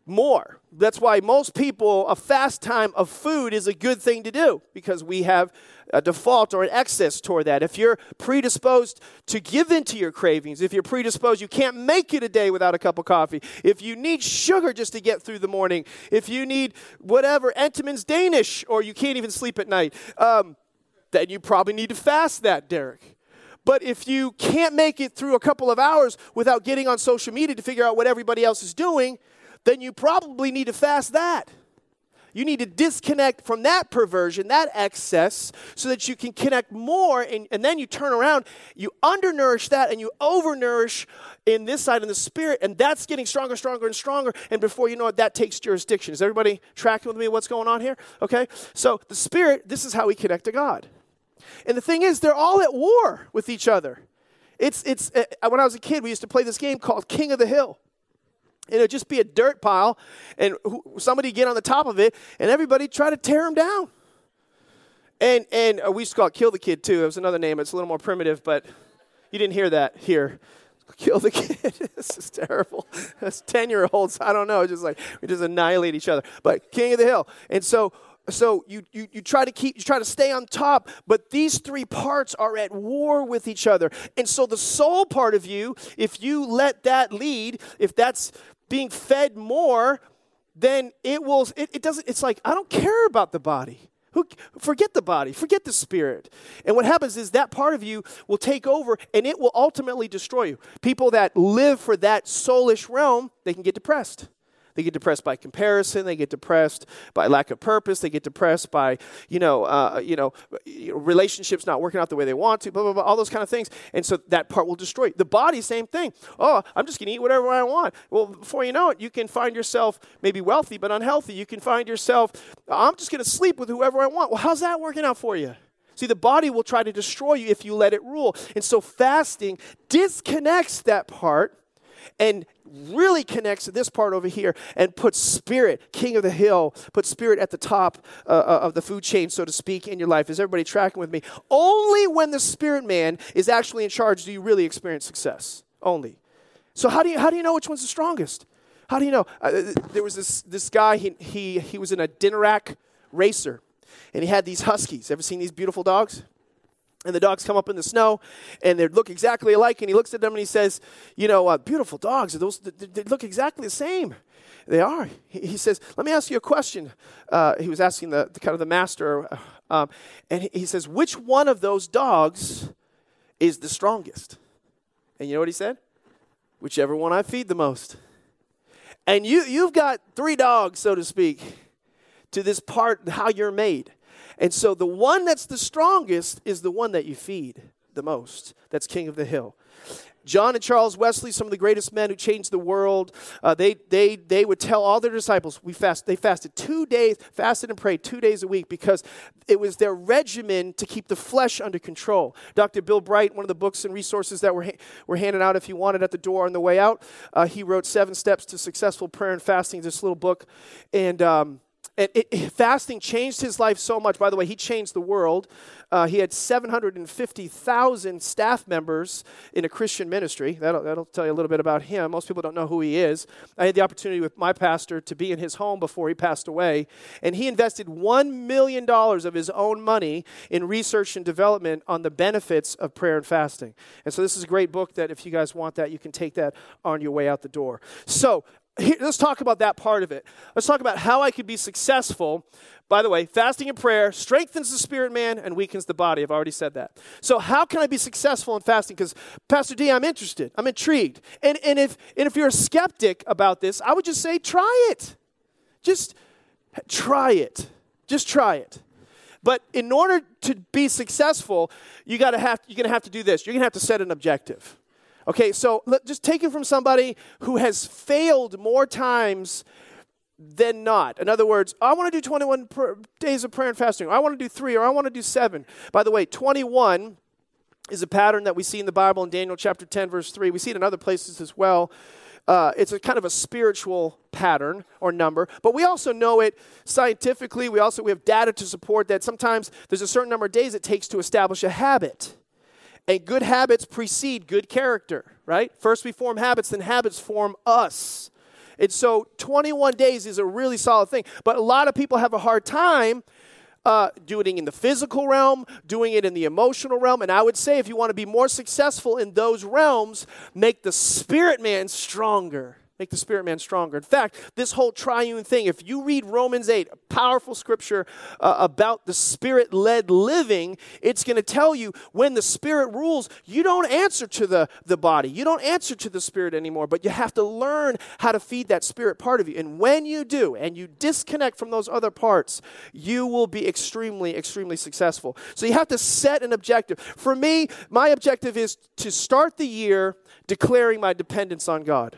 more. That's why most people, a fast time of food is a good thing to do because we have a default or an excess toward that. If you're predisposed to give in to your cravings, if you're predisposed, you can't make it a day without a cup of coffee. If you need sugar just to get through the morning, if you need whatever, Entenmann's Danish, or you can't even sleep at night, um, then you probably need to fast that, Derek. But if you can't make it through a couple of hours without getting on social media to figure out what everybody else is doing, then you probably need to fast that. You need to disconnect from that perversion, that excess, so that you can connect more. And, and then you turn around, you undernourish that, and you overnourish in this side in the spirit. And that's getting stronger, stronger, and stronger. And before you know it, that takes jurisdiction. Is everybody tracking with me what's going on here? Okay? So the spirit, this is how we connect to God. And the thing is, they're all at war with each other. It's, it's, uh, when I was a kid, we used to play this game called King of the Hill. It'd just be a dirt pile, and somebody get on the top of it, and everybody try to tear him down. And, and uh, we used to call it Kill the Kid, too. It was another name. It's a little more primitive, but you didn't hear that here. Kill the kid. this is terrible. As 10 year olds, I don't know, just like we just annihilate each other. But King of the Hill. And so so you, you, you try to keep you try to stay on top but these three parts are at war with each other and so the soul part of you if you let that lead if that's being fed more then it will it, it doesn't it's like i don't care about the body who, forget the body, forget the spirit. And what happens is that part of you will take over and it will ultimately destroy you. People that live for that soulish realm, they can get depressed. They get depressed by comparison. They get depressed by lack of purpose. They get depressed by, you know, uh, you know, relationships not working out the way they want to, blah, blah, blah, all those kind of things. And so that part will destroy. The body, same thing. Oh, I'm just going to eat whatever I want. Well, before you know it, you can find yourself maybe wealthy but unhealthy. You can find yourself, I'm just going to sleep with whoever I want. Well, how's that working out for you? See, the body will try to destroy you if you let it rule. And so fasting disconnects that part and really connects this part over here and puts spirit, king of the hill, put spirit at the top uh, uh, of the food chain, so to speak, in your life. Is everybody tracking with me? Only when the spirit man is actually in charge do you really experience success. Only. So how do you how do you know which one's the strongest? How do you know? Uh, there was this this guy. He he he was in a Iditarod racer, and he had these huskies. Ever seen these beautiful dogs? And the dogs come up in the snow and they look exactly alike and he looks at them and he says you know uh, beautiful dogs those they look exactly the same. They are. He, says let me ask you a question. Uh, he was asking the, the, kind of the master uh, um, and he says which one of those dogs is the strongest? And you know what he said? Whichever one i feed the most. And you you've got three dogs so to speak to this part how you're made and so the one that's the strongest is the one that you feed the most. That's king of the hill. John and Charles Wesley, some of the greatest men who changed the world, uh, they, they, they would tell all their disciples, we fast, they fasted two days, fasted and prayed two days a week because it was their regimen to keep the flesh under control. Dr. Bill Bright, one of the books and resources that were, ha- were handed out if you wanted at the door on the way out, uh, he wrote Seven Steps to Successful Prayer and Fasting, this little book. And, um, it, it, fasting changed his life so much. By the way, he changed the world. Uh, he had 750,000 staff members in a Christian ministry. That'll, that'll tell you a little bit about him. Most people don't know who he is. I had the opportunity with my pastor to be in his home before he passed away, and he invested $1 million of his own money in research and development on the benefits of prayer and fasting. And so, this is a great book that if you guys want that, you can take that on your way out the door. So, here, let's talk about that part of it. Let's talk about how I could be successful. By the way, fasting and prayer strengthens the spirit man and weakens the body. I've already said that. So, how can I be successful in fasting? Because, Pastor D, I'm interested. I'm intrigued. And, and, if, and if you're a skeptic about this, I would just say, try it. Just try it. Just try it. But in order to be successful, you gotta have, you're going to have to do this. You're going to have to set an objective. Okay, so let, just take it from somebody who has failed more times than not. In other words, I want to do 21 pr- days of prayer and fasting, or I want to do three, or I want to do seven. By the way, 21 is a pattern that we see in the Bible in Daniel chapter 10, verse 3. We see it in other places as well. Uh, it's a kind of a spiritual pattern or number, but we also know it scientifically. We also we have data to support that sometimes there's a certain number of days it takes to establish a habit. And good habits precede good character, right? First we form habits, then habits form us. And so 21 days is a really solid thing. But a lot of people have a hard time uh, doing it in the physical realm, doing it in the emotional realm. And I would say if you want to be more successful in those realms, make the spirit man stronger make the spirit man stronger. In fact, this whole triune thing, if you read Romans 8, a powerful scripture uh, about the spirit led living, it's going to tell you when the spirit rules, you don't answer to the, the body, you don't answer to the spirit anymore, but you have to learn how to feed that spirit part of you. And when you do, and you disconnect from those other parts, you will be extremely, extremely successful. So you have to set an objective. For me, my objective is to start the year declaring my dependence on God.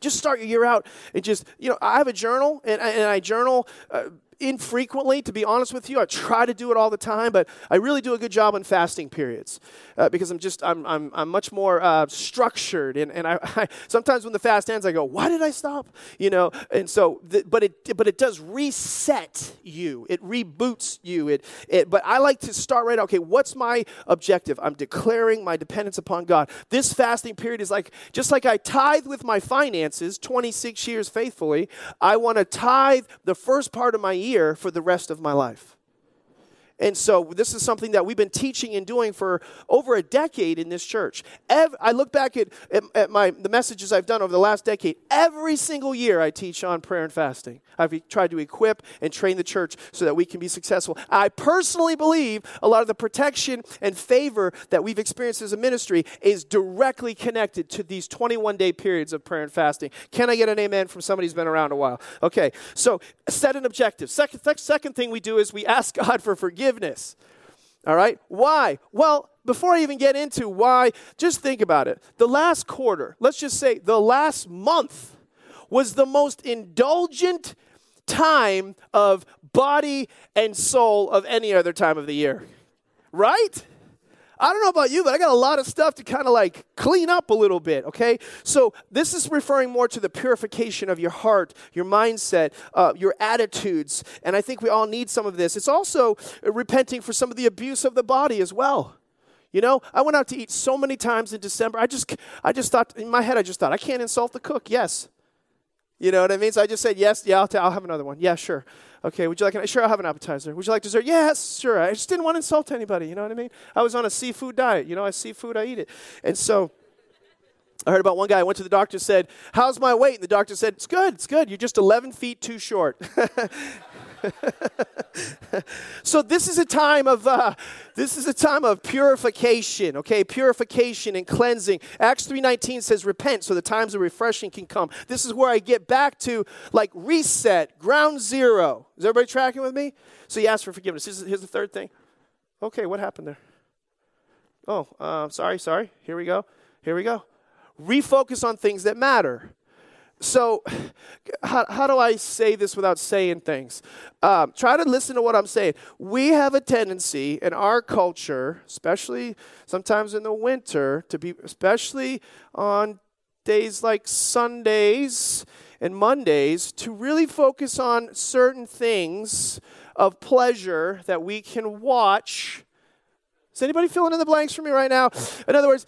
Just start your year out and just, you know, I have a journal and, and I journal. Uh, infrequently, to be honest with you. I try to do it all the time, but I really do a good job on fasting periods uh, because I'm just I'm I'm, I'm much more uh, structured. And and I, I, sometimes when the fast ends, I go, why did I stop? You know. And so, the, but it but it does reset you. It reboots you. It it. But I like to start right. Okay, what's my objective? I'm declaring my dependence upon God. This fasting period is like just like I tithe with my finances, 26 years faithfully. I want to tithe the first part of my year for the rest of my life. And so this is something that we've been teaching and doing for over a decade in this church. Ev- I look back at, at, at, my, the messages I've done over the last decade. Every single year I teach on prayer and fasting. I've tried to equip and train the church so that we can be successful. I personally believe a lot of the protection and favor that we've experienced as a ministry is directly connected to these 21 day periods of prayer and fasting. Can I get an amen from somebody who's been around a while? Okay, so set an objective. Second, second thing we do is we ask God for forgiveness forgiveness. All right? Why? Well, before I even get into why, just think about it. The last quarter, let's just say the last month, was the most indulgent time of body and soul of any other time of the year. Right? I don't know about you, but I got a lot of stuff to kind of like clean up a little bit, okay? So this is referring more to the purification of your heart, your mindset, uh, your attitudes. And I think we all need some of this. It's also repenting for some of the abuse of the body as well. You know, I went out to eat so many times in December. I just, I just thought in my head, I just thought I can't insult the cook. Yes, you know what I mean. So I just said yes. Yeah, I'll, t- I'll have another one. Yeah, sure. Okay, would you like an, sure, I'll have an appetizer. Would you like dessert? Yes, sure. I just didn't want to insult anybody, you know what I mean? I was on a seafood diet. You know, I seafood, I eat it. And so I heard about one guy, I went to the doctor, said, How's my weight? And the doctor said, It's good, it's good. You're just 11 feet too short. so this is a time of uh, this is a time of purification okay? Purification and cleansing. Acts 3.19 says repent so the times of refreshing can come. This is where i get back to like reset ground zero. Is everybody tracking with me? So you ask for forgiveness. Here's, here's the third thing. Okay what happened there? Oh uh, sorry sorry. Here we go. Here we go. Refocus on things that matter so, how, how do I say this without saying things? Um, try to listen to what I'm saying. We have a tendency in our culture, especially sometimes in the winter, to be, especially on days like Sundays and Mondays, to really focus on certain things of pleasure that we can watch. Is anybody filling in the blanks for me right now? In other words,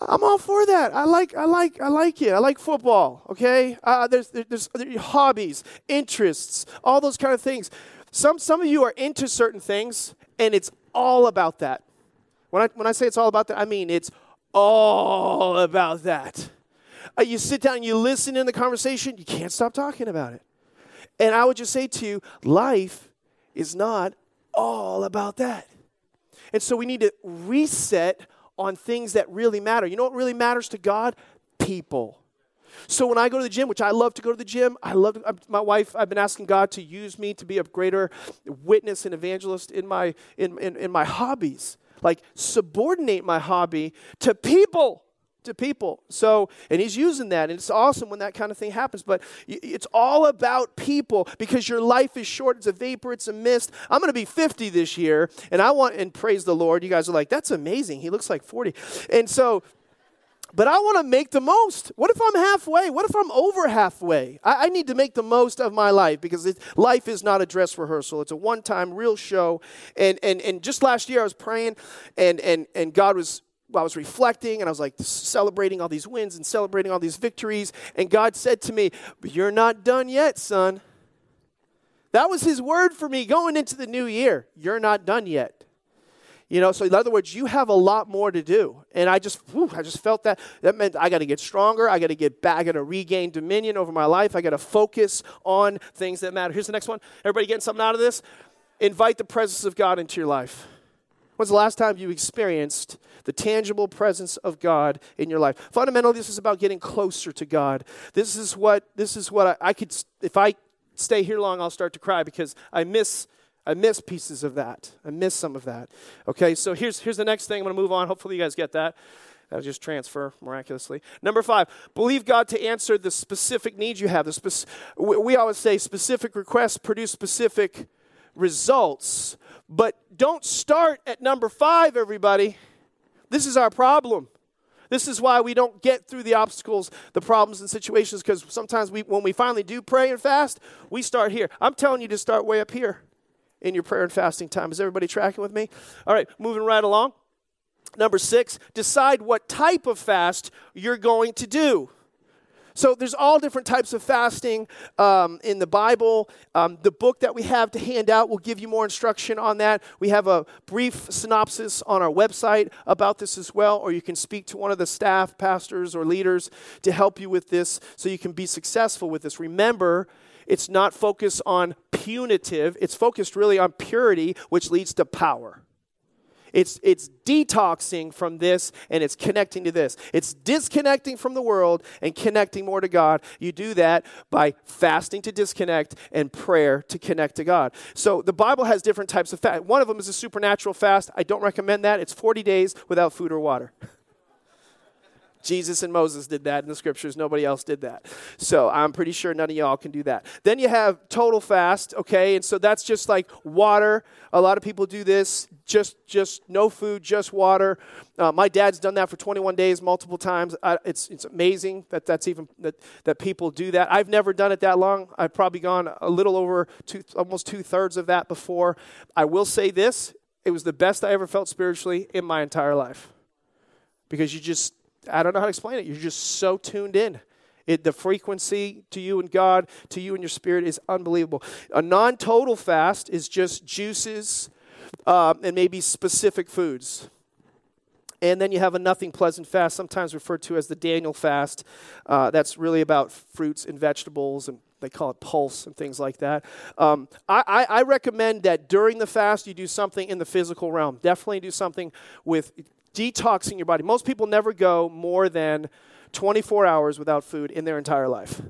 I'm all for that. I like, I like, I like it. I like football. Okay, uh, there's, there's, there's hobbies, interests, all those kind of things. Some, some of you are into certain things, and it's all about that. When I, when I say it's all about that, I mean it's all about that. Uh, you sit down, you listen in the conversation, you can't stop talking about it. And I would just say to you, life is not all about that. And so we need to reset on things that really matter. You know what really matters to God? People. So when I go to the gym, which I love to go to the gym, I love to, my wife. I've been asking God to use me to be a greater witness and evangelist in my in, in, in my hobbies. Like subordinate my hobby to people to people. So, and he's using that, and it's awesome when that kind of thing happens. But it's all about people because your life is short. It's a vapor, it's a mist. I'm going to be 50 this year, and I want, and praise the Lord. You guys are like, that's amazing. He looks like 40. And so, but I want to make the most. What if I'm halfway? What if I'm over halfway? I, I need to make the most of my life because it, life is not a dress rehearsal. It's a one time real show. And, and, and just last year I was praying and, and, and God was I was reflecting and I was like celebrating all these wins and celebrating all these victories. And God said to me, you're not done yet, son. That was his word for me going into the new year. You're not done yet. You know, so in other words, you have a lot more to do. And I just, whew, I just felt that. That meant I got to get stronger. I got to get back. I got to regain dominion over my life. I got to focus on things that matter. Here's the next one. Everybody getting something out of this? Invite the presence of God into your life. When's the last time you experienced the tangible presence of God in your life? Fundamentally, this is about getting closer to God. This is what this is what I, I could. If I stay here long, I'll start to cry because I miss I miss pieces of that. I miss some of that. Okay, so here's, here's the next thing. I'm to move on. Hopefully, you guys get that. That'll just transfer miraculously. Number five, believe God to answer the specific needs you have. The we always say specific requests produce specific results, but don't start at number five, everybody. This is our problem. This is why we don't get through the obstacles, the problems, and situations because sometimes we, when we finally do pray and fast, we start here. I'm telling you to start way up here in your prayer and fasting time. Is everybody tracking with me? All right, moving right along. Number six, decide what type of fast you're going to do. So there's all different types of fasting um, in the Bible. Um, the book that we have to hand out will give you more instruction on that. We have a brief synopsis on our website about this as well, or you can speak to one of the staff, pastors, or leaders to help you with this so you can be successful with this. Remember, it's not focused on punitive, it's focused really on purity, which leads to power. It's, it's detoxing from this and it's connecting to this. It's disconnecting from the world and connecting more to God. You do that by fasting to disconnect and prayer to connect to God. So the Bible has different types of fast. One of them is a supernatural fast. I don't recommend that. It's 40 days without food or water. Jesus and Moses did that in the scriptures. Nobody else did that. So I'm pretty sure none of y'all can do that. Then you have total fast, okay? And so that's just like water. A lot of people do this, just just no food, just water. Uh, my dad's done that for 21 days multiple times. I, it's it's amazing that that's even that that people do that. I've never done it that long. I've probably gone a little over two, almost two thirds of that before. I will say this: it was the best I ever felt spiritually in my entire life because you just I don't know how to explain it. You're just so tuned in. It, the frequency to you and God, to you and your spirit is unbelievable. A non total fast is just juices uh, and maybe specific foods. And then you have a nothing pleasant fast, sometimes referred to as the Daniel fast. Uh, that's really about fruits and vegetables, and they call it pulse and things like that. Um, I, I, I recommend that during the fast, you do something in the physical realm. Definitely do something with detoxing your body. Most people never go more than 24 hours without food in their entire life.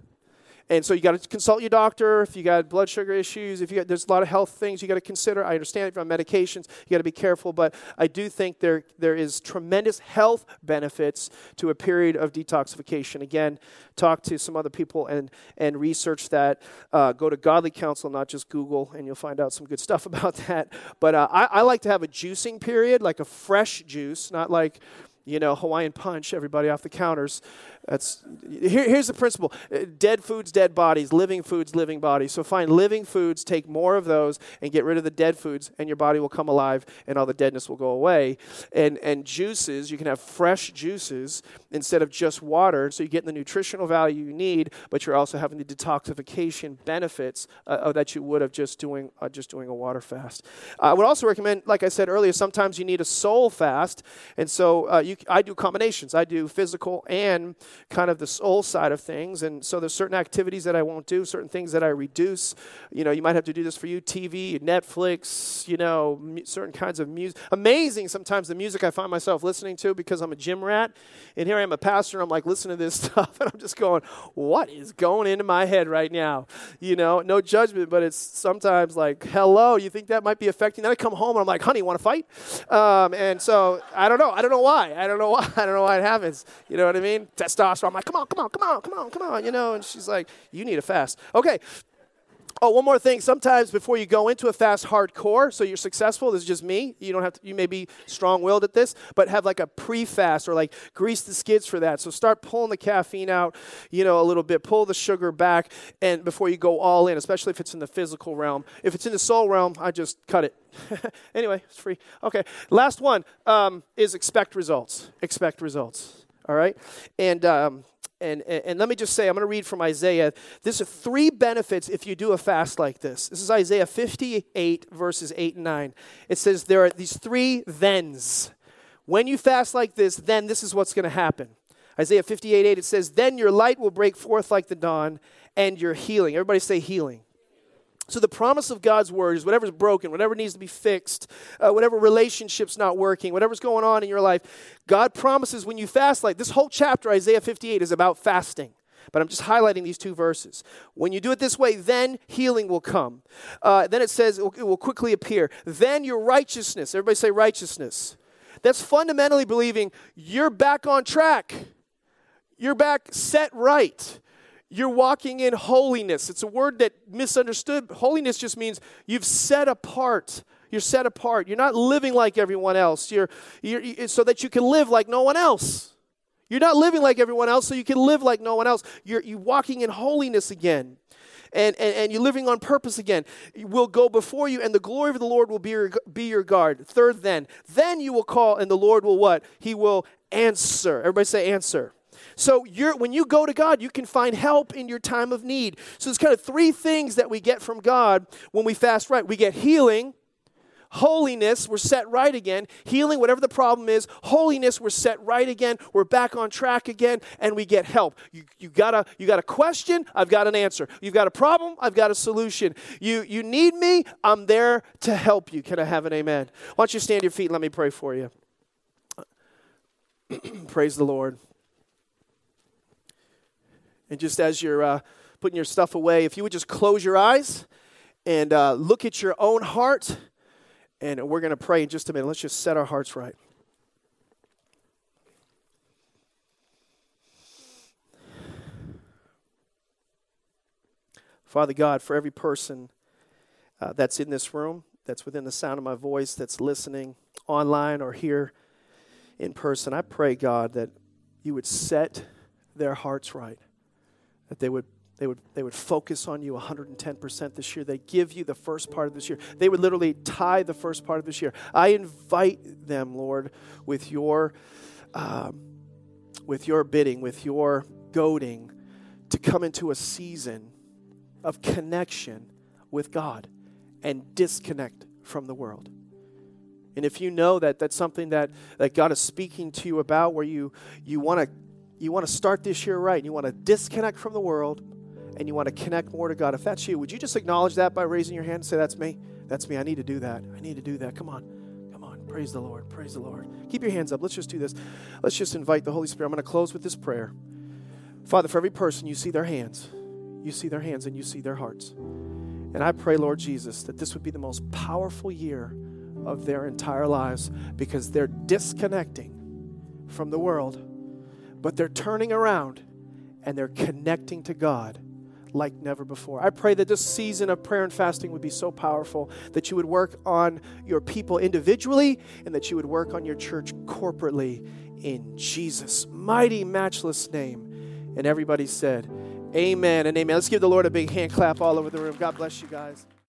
And so you got to consult your doctor if you got blood sugar issues. If you got, there's a lot of health things you got to consider. I understand if you're on medications, you got to be careful. But I do think there there is tremendous health benefits to a period of detoxification. Again, talk to some other people and and research that. Uh, go to Godly Counsel, not just Google, and you'll find out some good stuff about that. But uh, I, I like to have a juicing period, like a fresh juice, not like you know, Hawaiian punch everybody off the counters. That's here, here's the principle: uh, dead foods, dead bodies; living foods, living bodies. So find living foods, take more of those, and get rid of the dead foods, and your body will come alive, and all the deadness will go away. And and juices, you can have fresh juices instead of just water, so you get the nutritional value you need, but you're also having the detoxification benefits uh, that you would have just doing uh, just doing a water fast. I would also recommend, like I said earlier, sometimes you need a soul fast, and so uh, you, I do combinations. I do physical and kind of the soul side of things. And so there's certain activities that I won't do, certain things that I reduce. You know, you might have to do this for you TV, Netflix, you know, m- certain kinds of music. Amazing sometimes the music I find myself listening to because I'm a gym rat. And here I am a pastor, I'm like listening to this stuff, and I'm just going, what is going into my head right now? You know, no judgment, but it's sometimes like, hello, you think that might be affecting? Then I come home and I'm like, honey, want to fight? Um, and so I don't know. I don't know why. I don't know why. I don't know why it happens. You know what I mean? Testosterone. I'm like, come on, come on, come on, come on, come on, you know. And she's like, you need a fast. Okay. Oh, one more thing. Sometimes before you go into a fast hardcore, so you're successful, this is just me. You don't have to, you may be strong willed at this, but have like a pre fast or like grease the skids for that. So start pulling the caffeine out, you know, a little bit, pull the sugar back, and before you go all in, especially if it's in the physical realm. If it's in the soul realm, I just cut it. anyway, it's free. Okay. Last one um, is expect results. Expect results. All right. And, um, and, and, let me just say, I'm going to read from Isaiah. This There's three benefits if you do a fast like this. This is Isaiah 58, verses 8 and 9. It says there are these three thens. When you fast like this, then this is what's going to happen. Isaiah 58, 8, it says, Then your light will break forth like the dawn, and your healing. Everybody say healing. So, the promise of God's word is whatever's broken, whatever needs to be fixed, uh, whatever relationship's not working, whatever's going on in your life, God promises when you fast like this whole chapter, Isaiah 58, is about fasting. But I'm just highlighting these two verses. When you do it this way, then healing will come. Uh, then it says it will, it will quickly appear. Then your righteousness, everybody say righteousness. That's fundamentally believing you're back on track, you're back set right. You're walking in holiness. It's a word that misunderstood. Holiness just means you've set apart. You're set apart. You're not living like everyone else. You're, you're, so that you can live like no one else. You're not living like everyone else, so you can live like no one else. You're, you're walking in holiness again. And, and, and you're living on purpose again. Will go before you, and the glory of the Lord will be your, be your guard. Third, then. Then you will call, and the Lord will what? He will answer. Everybody say answer. So when you go to God, you can find help in your time of need. So there's kind of three things that we get from God when we fast right. We get healing, holiness, we're set right again. Healing, whatever the problem is, holiness, we're set right again. We're back on track again, and we get help. You, you, got, a, you got a question, I've got an answer. You've got a problem, I've got a solution. You, you need me, I'm there to help you. Can I have an amen? Why don't you stand your feet and let me pray for you? Praise the Lord. And just as you're uh, putting your stuff away, if you would just close your eyes and uh, look at your own heart, and we're going to pray in just a minute. Let's just set our hearts right. Father God, for every person uh, that's in this room, that's within the sound of my voice, that's listening online or here in person, I pray, God, that you would set their hearts right that they would they would they would focus on you 110% this year. They give you the first part of this year. They would literally tie the first part of this year. I invite them lord with your um, with your bidding with your goading to come into a season of connection with god and disconnect from the world. And if you know that that's something that, that god is speaking to you about where you you want to you want to start this year right and you want to disconnect from the world and you want to connect more to God, if that's you, would you just acknowledge that by raising your hand and say, That's me? That's me. I need to do that. I need to do that. Come on. Come on. Praise the Lord. Praise the Lord. Keep your hands up. Let's just do this. Let's just invite the Holy Spirit. I'm going to close with this prayer. Father, for every person, you see their hands. You see their hands and you see their hearts. And I pray, Lord Jesus, that this would be the most powerful year of their entire lives because they're disconnecting from the world but they're turning around and they're connecting to God like never before. I pray that this season of prayer and fasting would be so powerful that you would work on your people individually and that you would work on your church corporately in Jesus' mighty, matchless name. And everybody said, Amen and amen. Let's give the Lord a big hand clap all over the room. God bless you guys.